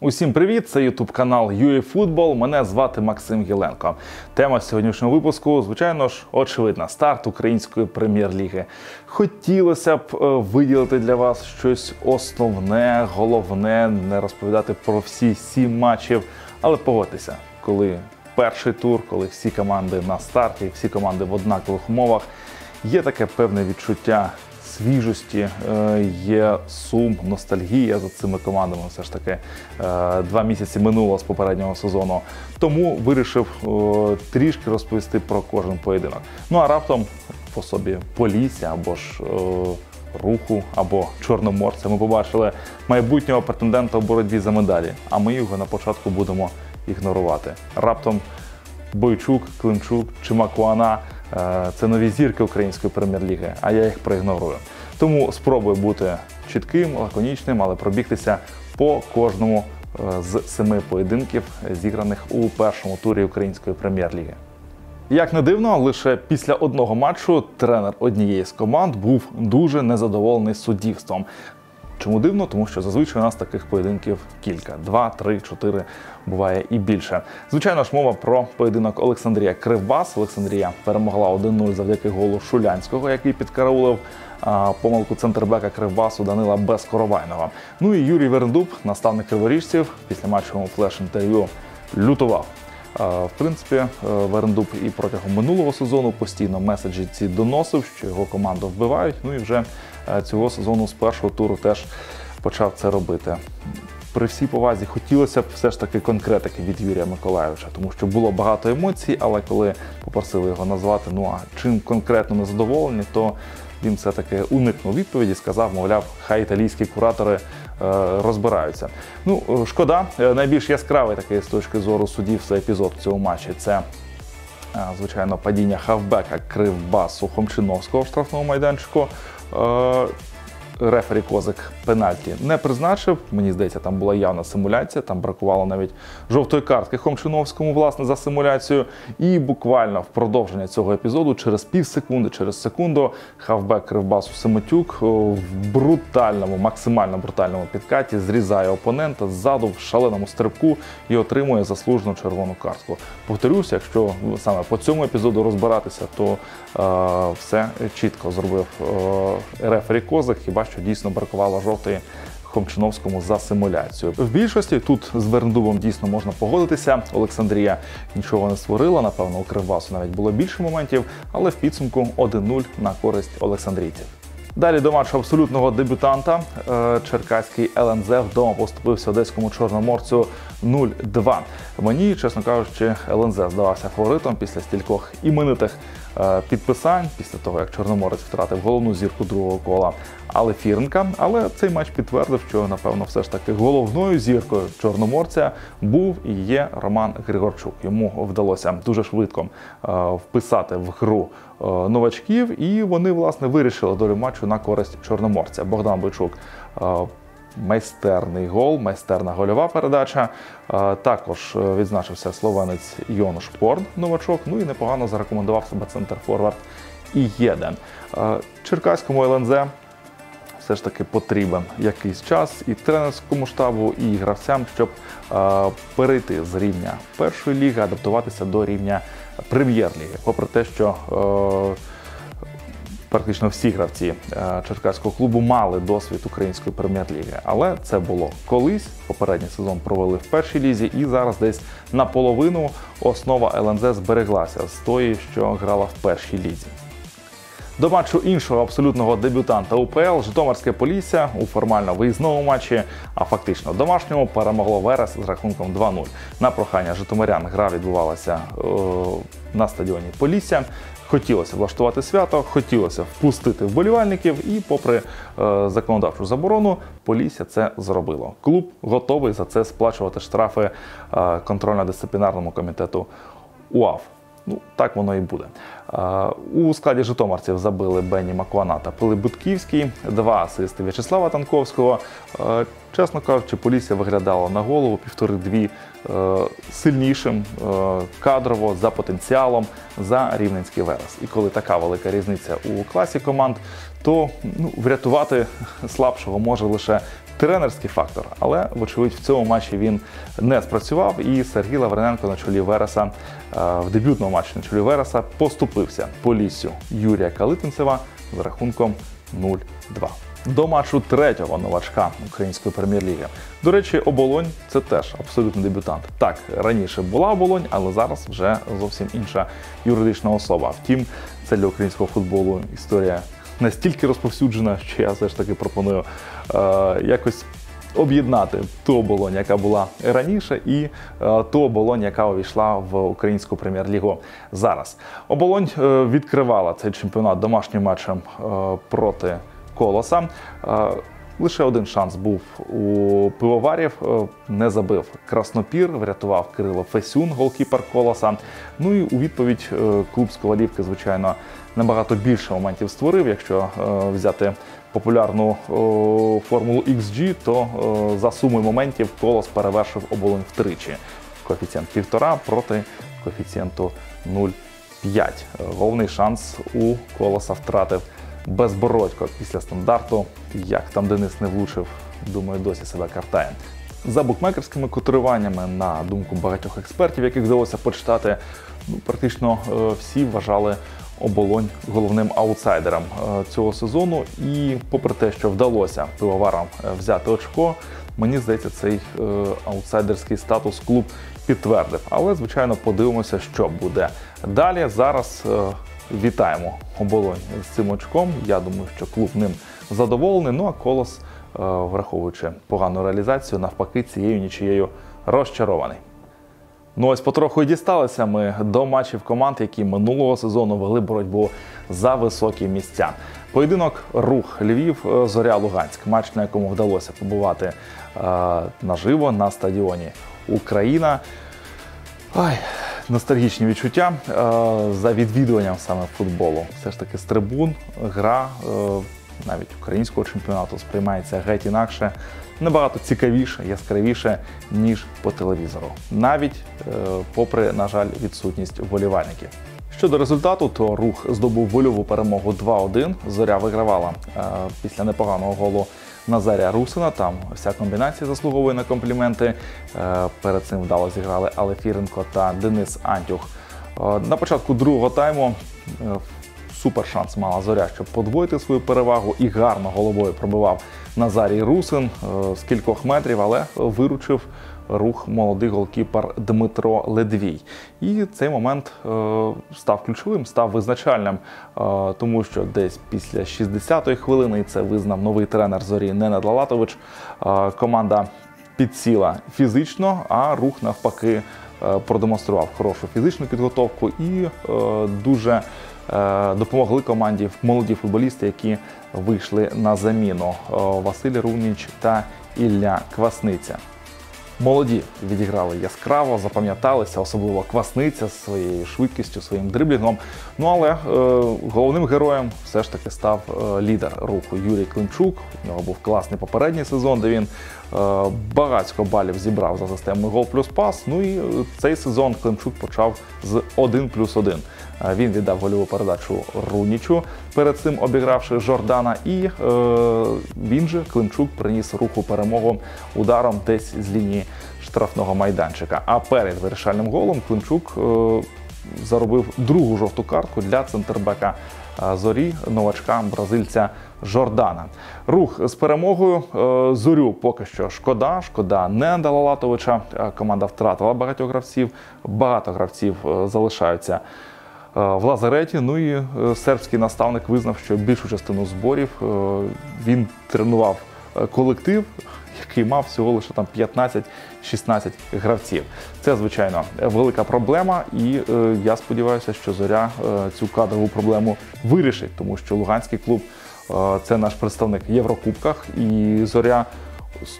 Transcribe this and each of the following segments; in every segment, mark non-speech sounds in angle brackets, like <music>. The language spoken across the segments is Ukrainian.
Усім привіт! Це Ютуб канал UAFootball. Мене звати Максим Гіленко. Тема сьогоднішнього випуску, звичайно ж, очевидна: старт української прем'єр-ліги. Хотілося б е, виділити для вас щось основне, головне, не розповідати про всі сім матчів, але погодьтеся, коли перший тур, коли всі команди на старті, всі команди в однакових умовах, є таке певне відчуття свіжості, е, є сум, ностальгія за цими командами. Все ж таки е, два місяці минуло з попереднього сезону. Тому вирішив е, трішки розповісти про кожен поєдинок. Ну а раптом по собі Полісся або ж. Руху або Чорноморця ми побачили майбутнього претендента у боротьбі за медалі. А ми його на початку будемо ігнорувати. Раптом Бойчук, Климчук чи Макуана Е, це нові зірки української прем'єр-ліги, а я їх проігнорую. Тому спробую бути чітким, лаконічним, але пробігтися по кожному е, з семи поєдинків, зіграних у першому турі української прем'єр-ліги. Як не дивно, лише після одного матчу тренер однієї з команд був дуже незадоволений суддівством. Чому дивно? Тому що зазвичай у нас таких поєдинків кілька: два, три, чотири, буває і більше. Звичайно ж, мова про поєдинок Олександрія Кривбас. Олександрія перемогла 1-0 завдяки голу Шулянського, який підкараулив помилку центрбека Кривбасу Данила Безкоровайного. Ну і Юрій Верендуб, наставник криворіжців, після матчового флеш-інтерв'ю лютував. В принципі, е, Верендуб і протягом минулого сезону постійно меседжі ці доносив, що його команду вбивають. Ну і вже цього сезону з першого туру теж почав це робити. При всій повазі хотілося б все ж таки конкретики від Юрія Миколаєвича, тому що було багато емоцій, але коли попросили його назвати, ну а чим конкретно незадоволені, то він все-таки уникнув відповіді, сказав, мовляв, хай італійські куратори е, розбираються. Ну, е, шкода, е, найбільш яскравий такий з точки зору судів це епізод в цьому матчі. Це Звичайно, падіння хавбека Кривбасу Хомчиновського в штрафному майданчику Uh, рефері Козик пенальті не призначив. Мені здається, там була явна симуляція, там бракувало навіть жовтої картки Хомчиновському, власне, за симуляцію. І буквально в продовження цього епізоду, через пів секунди, через секунду, хавбек Кривбасу Семетюк в брутальному, максимально брутальному підкаті зрізає опонента ззаду в шаленому стрибку і отримує заслужену червону картку. Повторюся, якщо саме по цьому епізоду розбиратися, то е, все чітко зробив е, рефері Козик. Хіба що дійсно бракувало жовтої Хомчиновському за симуляцію. В більшості тут з Верндубом дійсно можна погодитися. Олександрія нічого не створила. Напевно, у Кривбасу навіть було більше моментів, але в підсумку 1-0 на користь Олександрійців. Далі до матчу абсолютного дебютанта е, Черкаський ЛНЗ вдома поступився одеському чорноморцю 0-2. Мені, чесно кажучи, ЛНЗ здавався фаворитом після стількох іменитих підписань після того, як Чорноморець втратив головну зірку другого кола але Фірнка. Але цей матч підтвердив, що напевно все ж таки головною зіркою Чорноморця був і є Роман Григорчук. Йому вдалося дуже швидко е, вписати в гру е, новачків, і вони власне вирішили долю матчу на користь чорноморця. Богдан Бойчук майстерний гол, майстерна гольова передача. Також е, відзначився словенець Йонуш Порн, новачок. Ну і непогано зарекомендував себе центр Форвард і єден. Черкаському ЛНЗ все ж таки потрібен якийсь час і тренерському штабу, і гравцям, щоб перейти з рівня першої ліги, адаптуватися до рівня прем'єр-ліги. Попри те, що е, практично всі гравці е, черкаського клубу мали досвід української прем'єр-ліги. Але це було колись. Попередній сезон провели в першій лізі, і зараз десь наполовину основа ЛНЗ збереглася з тої, що грала в першій лізі. До матчу іншого абсолютного дебютанта УПЛ Житомирське Полісся у формально виїзному матчі, а фактично домашньому перемогло Верес з рахунком 2-0. На прохання Житомирян гра відбувалася е на стадіоні Полісся. Хотілося влаштувати свято, хотілося впустити вболівальників, і, попри е, законодавчу заборону, Полісся це зробило. Клуб готовий за це сплачувати штрафи е, контрольно-дисциплінарному комітету УАФ. Ну, так воно і буде. У складі Житомирців забили Бенні Макуана та Пили Будківський, два асисти В'ячеслава Танковського. Чесно кажучи, Полісся виглядало на голову півтори-дві е, сильнішим е, кадрово за потенціалом за рівненський верес. І коли така велика різниця у класі команд, то ну, врятувати слабшого може лише тренерський фактор, але, вочевидь, в цьому матчі він не спрацював. І Сергій Лаврененко на чолі Вереса е, в дебютному матчі на чолі Вереса поступився Поліссю Юрія Калитинцева з рахунком 0-2. До матчу третього новачка української прем'єр-ліги. До речі, оболонь це теж абсолютно дебютант. Так, раніше була оболонь, але зараз вже зовсім інша юридична особа. Втім, це для українського футболу історія настільки розповсюджена, що я все ж таки пропоную е, якось об'єднати ту оболонь, яка була раніше, і е, ту оболонь, яка увійшла в українську прем'єр-лігу зараз. Оболонь е, відкривала цей чемпіонат домашнім матчем е, проти колоса. Е, Лише один шанс був у пивоварів. Е, Не забив Краснопір, врятував Кирило Фесюн, голкіпер колоса. Ну і у відповідь е, клуб з Ковалівки, звичайно, набагато більше моментів створив. Якщо взяти популярну формулу XG, то за сумою моментів колос перевершив оболонь втричі. Коефіцієнт півтора проти коефіцієнту 0,5. Е, Головний шанс у колоса втратив безбородько після стандарту. Як там Денис не влучив, думаю, досі себе картає. За букмекерськими котируваннями, на думку багатьох експертів, яких вдалося почитати, ну, практично е, всі вважали оболонь головним аутсайдером е, цього сезону. І попри те, що вдалося пивоварам е, взяти очко, мені здається, цей аутсайдерський статус клуб підтвердив. Але, звичайно, подивимося, що буде далі. Зараз вітаємо оболонь з цим очком. Я думаю, що клуб ним задоволений. Ну а колос, е, враховуючи погану реалізацію, навпаки, цією нічією розчарований. Ну ось потроху і дісталися ми до матчів команд, які минулого сезону вели боротьбу за високі місця. Поєдинок рух Львів, е, Зоря Луганськ. Матч, на якому вдалося побувати е, наживо на стадіоні Україна. Ой, ностальгічні відчуття е, за відвідуванням саме футболу. Все ж таки з трибун гра е, навіть українського чемпіонату сприймається геть інакше, набагато цікавіше, яскравіше, ніж по телевізору. Навіть е, попри, на жаль, відсутність вболівальників. Щодо результату, то рух здобув вольову перемогу 2-1. Зоря вигравала після непоганого голу Назарія Русина. Там вся комбінація заслуговує на компліменти. Е, перед цим вдало зіграли Алефіренко та Денис Антюх. Е, на початку другого тайму е, супер шанс мала зоря, щоб подвоїти свою перевагу і гарно головою пробивав Назарій Русин з кількох метрів, але виручив рух молодий голкіпер Дмитро Ледвій. І цей момент е, став ключовим, став визначальним, е, тому що десь після 60-ї хвилини, це визнав новий тренер зорі Ненад Лалатович, е, команда підсіла фізично, а рух навпаки продемонстрував хорошу фізичну підготовку і дуже допомогли команді молоді футболісти, які вийшли на заміну Василь Руніч та Ілля Квасниця. Молоді відіграли яскраво, запам'яталися, особливо квасниця своєю швидкістю, своїм дриблінгом. Ну але е, головним героєм все ж таки став е, лідер руху Юрій Климчук. У нього був класний попередній сезон, де він е, багатько балів зібрав за системою гол плюс пас. Ну і е, цей сезон Климчук почав з 1 плюс 1. Він віддав гольову передачу Рунічу, перед цим обігравши Жордана. І е, він же Климчук приніс руху перемогу ударом десь з лінії штрафного майданчика. А перед вирішальним голом Климчук е, заробив другу жовту картку для центрбека е, зорі новачка бразильця Жордана. Рух з перемогою. Е, Зорю поки що шкода. Шкода не Далалатовича. Е, Команда втратила багатьох гравців. Багато гравців залишаються в лазареті. Ну і е, сербський наставник визнав, що більшу частину зборів е, він тренував е, колектив, який мав всього лише там 15-16 гравців. Це звичайно велика проблема, і е, я сподіваюся, що зоря е, цю кадрову проблему вирішить, тому що Луганський клуб е, це наш представник в Єврокубках, і зоря.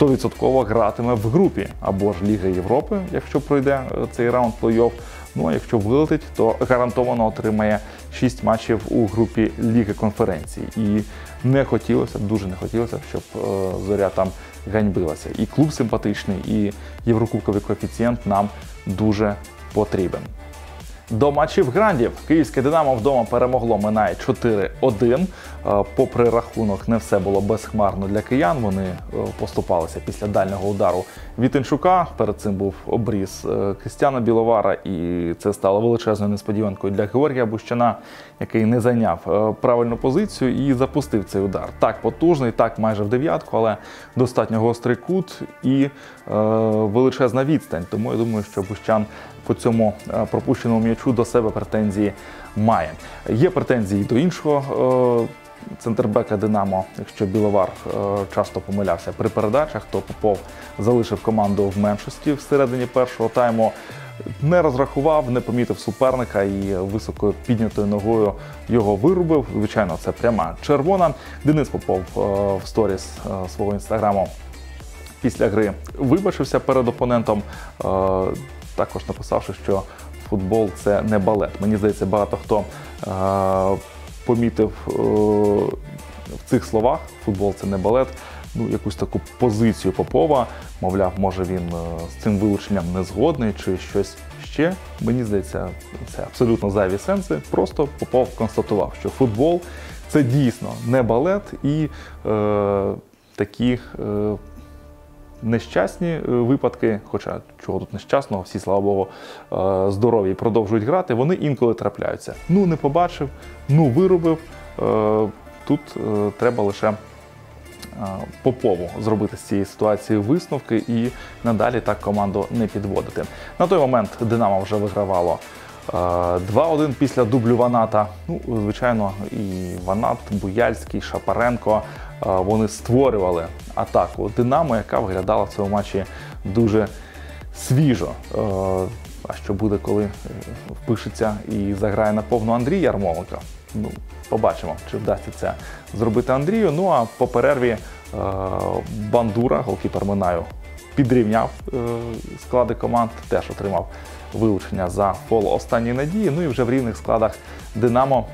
100% гратиме в групі або ж Ліги Європи, якщо пройде е, цей раунд плей-офф. Ну а якщо вилетить, то гарантовано отримає 6 матчів у групі Ліги конференцій. І не хотілося, дуже не хотілося, щоб е, зоря там ганьбилася. І клуб симпатичний, і єврокубковий коефіцієнт нам дуже потрібен. До матчів грандів київське Динамо вдома перемогло Минай 4-1. Е, Попри рахунок, не все було безхмарно для киян. Вони е, поступалися після дальнього удару Вітенчука. Перед цим був обріз е, Кристяна Біловара, і це стало величезною несподіванкою для Георгія Бущана, який не зайняв правильну позицію і запустив цей удар. Так потужний, так майже в дев'ятку, але достатньо гострий кут і величезна відстань. Тому я думаю, що Бущан по цьому е, пропущеному м'ячу до себе претензії має. Є претензії до іншого. е, Центрбека Динамо, якщо Біловар е, часто помилявся при передачах, то Попов залишив команду в меншості всередині першого тайму. Не розрахував, не помітив суперника і високою піднятою ногою його вирубив. Звичайно, це пряма червона. Денис Попов в сторіс свого інстаграму після гри вибачився перед опонентом, також написавши, що футбол це не балет. Мені здається, багато хто е, помітив е, в цих словах футбол це не балет. Ну, якусь таку позицію Попова, мовляв, може він е, з цим вилученням не згодний чи щось ще. Мені здається, це абсолютно зайві сенси. Просто Попов констатував, що футбол це дійсно не балет і е, такі е, нещасні е, випадки, хоча чого тут нещасного, всі, слава Богу, е, здорові продовжують грати, вони інколи трапляються. Ну, не побачив, ну виробив. Е, Тут треба лише Попову зробити з цієї ситуації висновки і надалі так команду не підводити. На той момент Динамо вже вигравало е, 2-1 після дублю Ваната. Ну, звичайно, і Ванат, Буяльський, Шапаренко. Вони створювали атаку Динамо, яка виглядала в цьому матчі дуже свіжо. Е, А що буде, коли е, впишеться і заграє на повну Андрій Ярмоленко? Ну, побачимо, чи вдасться це зробити Андрію. Ну а по перерві е, Бандура, голкіпер Минаю, підрівняв склади команд, теж отримав вилучення за фол останньої надії. Ну і вже в рівних складах Динамо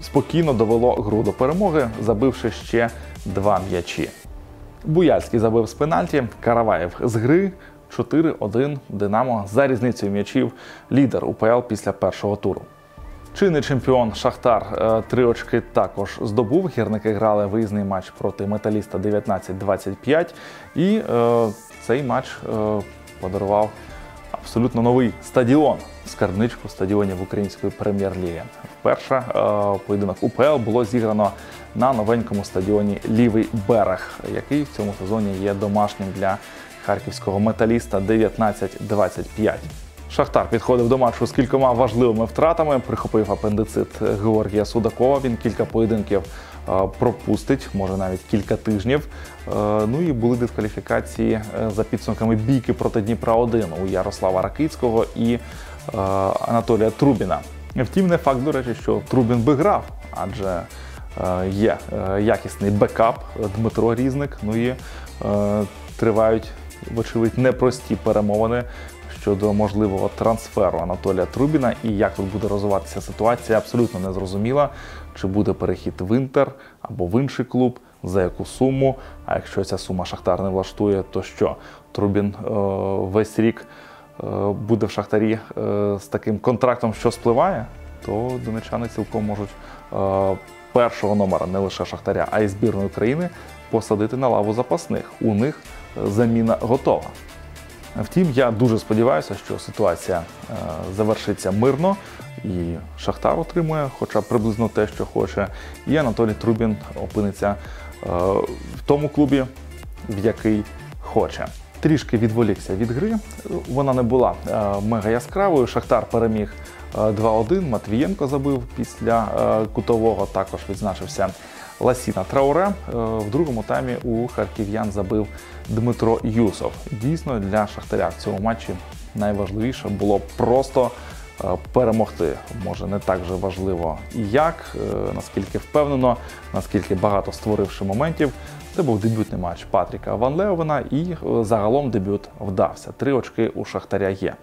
спокійно довело гру до перемоги, забивши ще два м'ячі. Буяльський забив з пенальті, Караваєв з гри. 4-1 Динамо за різницею м'ячів лідер УПЛ після першого туру. Чинний чемпіон Шахтар е, три очки також здобув. Гірники грали виїзний матч проти металіста 19-25. І е, цей матч е, подарував абсолютно новий стадіон, скарбничку стадіонів української прем'єр-ліги. Вперше е, поєдинок УПЛ було зіграно на новенькому стадіоні Лівий берег, який в цьому сезоні є домашнім для харківського металіста 19-25. Шахтар підходив до матчу з кількома важливими втратами. Прихопив апендицит Георгія Судакова. Він кілька поєдинків е, пропустить, може навіть кілька тижнів. Е, Ну і були дискваліфікації за підсумками бійки проти Дніпра 1 у Ярослава Ракицького і Анатолія Трубіна. Втім, не факт, до речі, що Трубін би грав, адже е, є е, якісний бекап Дмитро Різник. Ну і е, тривають, вочевидь, непрості перемовини щодо можливого трансферу Анатолія Трубіна і як тут буде розвиватися ситуація, абсолютно не зрозуміла. Чи буде перехід в Інтер або в інший клуб, за яку суму. А якщо ця сума Шахтар не влаштує, то що? Трубін е, весь рік е, буде в Шахтарі е, з таким контрактом, що спливає, то донечани цілком можуть е, першого номера не лише Шахтаря, а й збірної України посадити на лаву запасних. У них е, заміна готова. Втім, я дуже сподіваюся, що ситуація е, завершиться мирно, і Шахтар отримує хоча приблизно те, що хоче, і Анатолій Трубін опиниться е, в тому клубі, в який хоче. Трішки відволікся від гри. Вона не була е, мега яскравою. Шахтар переміг е, 2-1. Матвієнко забив після е, кутового. Також відзначився Ласіна Трауре. Е, В другому таймі у харків'ян забив Дмитро Юсов. Дійсно, для Шахтаря в цьому матчі найважливіше було просто е, перемогти. Може, не так же важливо і як, е, наскільки впевнено, наскільки багато створивши моментів. Це був дебютний матч Патріка Ван Леовена, і е, загалом дебют вдався. Три очки у Шахтаря є.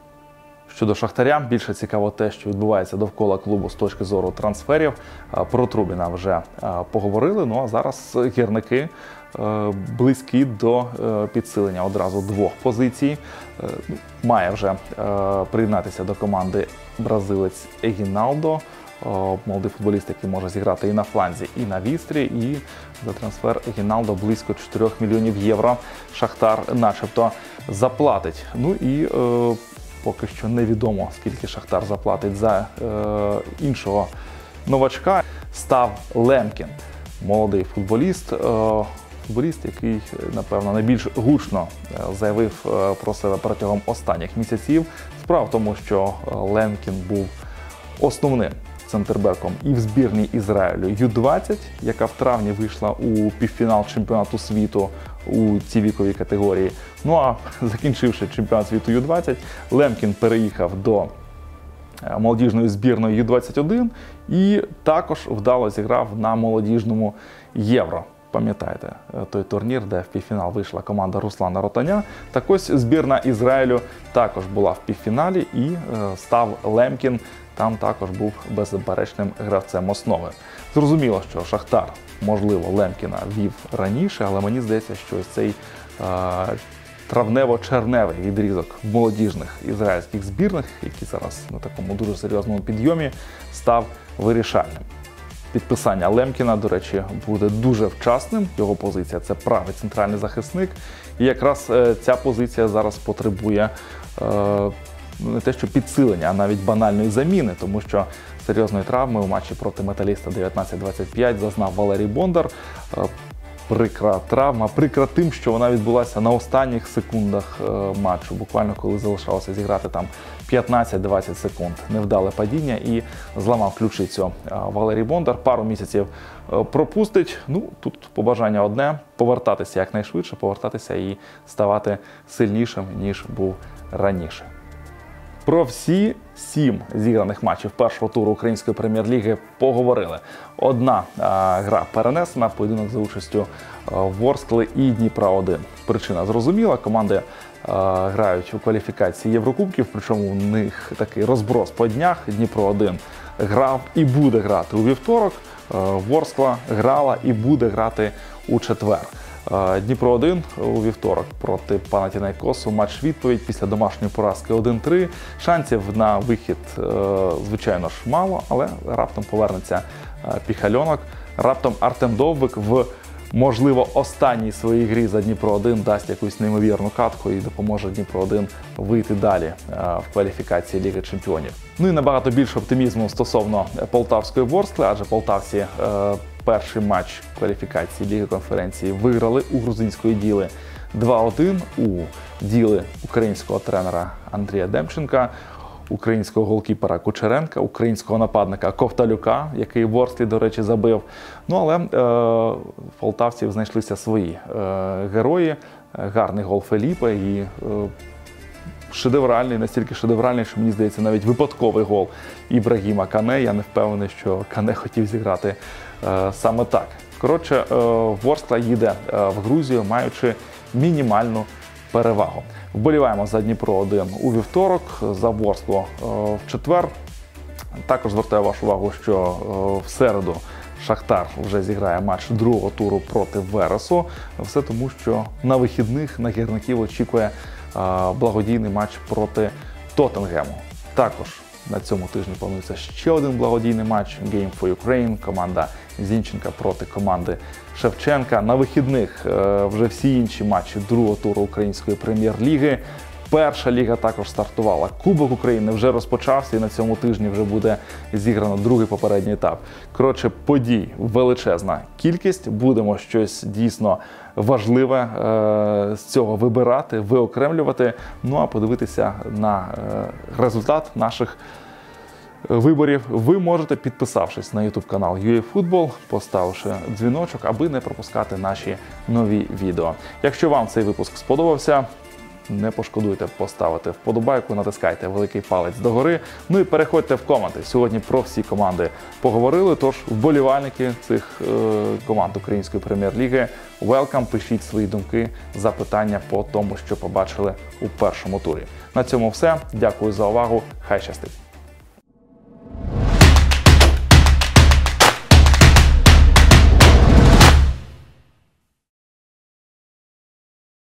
Щодо Шахтаря, більше цікаво те, що відбувається довкола клубу з точки зору трансферів. Е, Про Трубіна вже е, поговорили. Ну а зараз гірники е, близькі до е, підсилення одразу двох позицій. Е, Має вже е, приєднатися до команди бразилець Егіналдо. Молодий футболіст, який може зіграти і на фланзі, і на вістрі. І за трансфер Егіналдо близько 4 мільйонів євро. Шахтар, начебто, заплатить. Ну і е, поки що невідомо, скільки Шахтар заплатить за е, іншого новачка. Став Лемкін, молодий футболіст. Е, Футболіст, який, напевно, найбільш гучно е, заявив е, про себе протягом останніх місяців. Справа в тому, що е, Лемкін був основним центрбеком і в збірній Ізраїлю Ю-20, яка в травні вийшла у півфінал чемпіонату світу у цій віковій категорії. Ну а <laughs> закінчивши чемпіонат світу Ю-20, Лемкін переїхав до молодіжної збірної Ю-21 і також вдало зіграв на молодіжному євро. Пам'ятаєте е, той турнір, де в півфінал вийшла команда Руслана Ротаня. Так ось збірна Ізраїлю також була в півфіналі і е, став Лемкін. Там також був беззаперечним гравцем основи. Зрозуміло, що Шахтар, можливо, Лемкіна вів раніше, але мені здається, що ось цей е, травнево-черневий відрізок молодіжних ізраїльських збірних, які зараз на такому дуже серйозному підйомі, став вирішальним. Підписання Лемкіна, до речі, буде дуже вчасним. Його позиція це правий центральний захисник. І якраз е, ця позиція зараз потребує е, не те, що підсилення, а навіть банальної заміни, тому що серйозної травми у матчі проти металіста 19-25 зазнав Валерій Бондар. Е, Прикра травма, прикра тим, що вона відбулася на останніх секундах матчу, буквально коли залишалося зіграти там 15-20 секунд. Невдале падіння і зламав ключицю е, Валерій Бондар. Пару місяців е, пропустить. Ну тут побажання одне: повертатися якнайшвидше, повертатися і ставати сильнішим ніж був раніше. Про всі сім зіграних матчів першого туру української прем'єр-ліги поговорили. Одна а, гра перенесена, поєдинок за участю а, Ворскли і Дніпра 1 Причина зрозуміла. Команди грають у кваліфікації Єврокубків, причому у них такий розброс по днях. Дніпро 1 грав і буде грати у вівторок. Ворскла грала і буде грати у четвер. Дніпро 1 у вівторок проти Панатінайкосу. Матч відповідь після домашньої поразки 1-3. Шансів на вихід, е, звичайно ж, мало, але раптом повернеться е, Піхальонок. Раптом Артем Довбик в можливо останній своїй грі за Дніпро 1 дасть якусь неймовірну катку і допоможе Дніпро 1 вийти далі в кваліфікації Ліги Чемпіонів. Ну і набагато більше оптимізму стосовно полтавської Ворскли, адже полтавці перший матч кваліфікації Ліги конференції виграли у грузинської діли 2-1 у діли українського тренера Андрія Демченка, українського голкіпера Кучеренка, українського нападника Ковталюка, який в Ворсклі, до речі, забив. Ну але е, полтавців знайшлися свої е, герої. Гарний гол Феліпе і. Е, шедевральний, настільки шедевральний, що мені здається, навіть випадковий гол Ібрагіма Кане. Я не впевнений, що Кане хотів зіграти е, саме так. Коротше, е, Ворскла їде е, в Грузію, маючи мінімальну перевагу. Вболіваємо за Дніпро 1 у вівторок, за Ворскло е, в четвер. Також звертаю вашу увагу, що е, в середу. Шахтар вже зіграє матч другого туру проти Вересу. Все тому, що на вихідних на гірників очікує благодійний матч проти Тоттенгему. Також на цьому тижні планується ще один благодійний матч Game for Ukraine. Команда Зінченка проти команди Шевченка. На вихідних е, вже всі інші матчі другого туру української прем'єр-ліги. Перша ліга також стартувала. Кубок України вже розпочався, і на цьому тижні вже буде зіграно другий попередній етап. Коротше, подій величезна кількість. Будемо щось дійсно важливе е, з цього вибирати, виокремлювати. Ну а подивитися на е, результат наших. Виборів ви можете, підписавшись на YouTube канал UAFootball, поставивши дзвіночок, аби не пропускати наші нові відео. Якщо вам цей випуск сподобався, не пошкодуйте поставити вподобайку, натискайте великий палець догори. Ну і переходьте в коменти. Сьогодні про всі команди поговорили. Тож вболівальники цих е, команд Української прем'єр-ліги, welcome, пишіть свої думки, запитання по тому, що побачили у першому турі. На цьому все. Дякую за увагу. Хай щастить.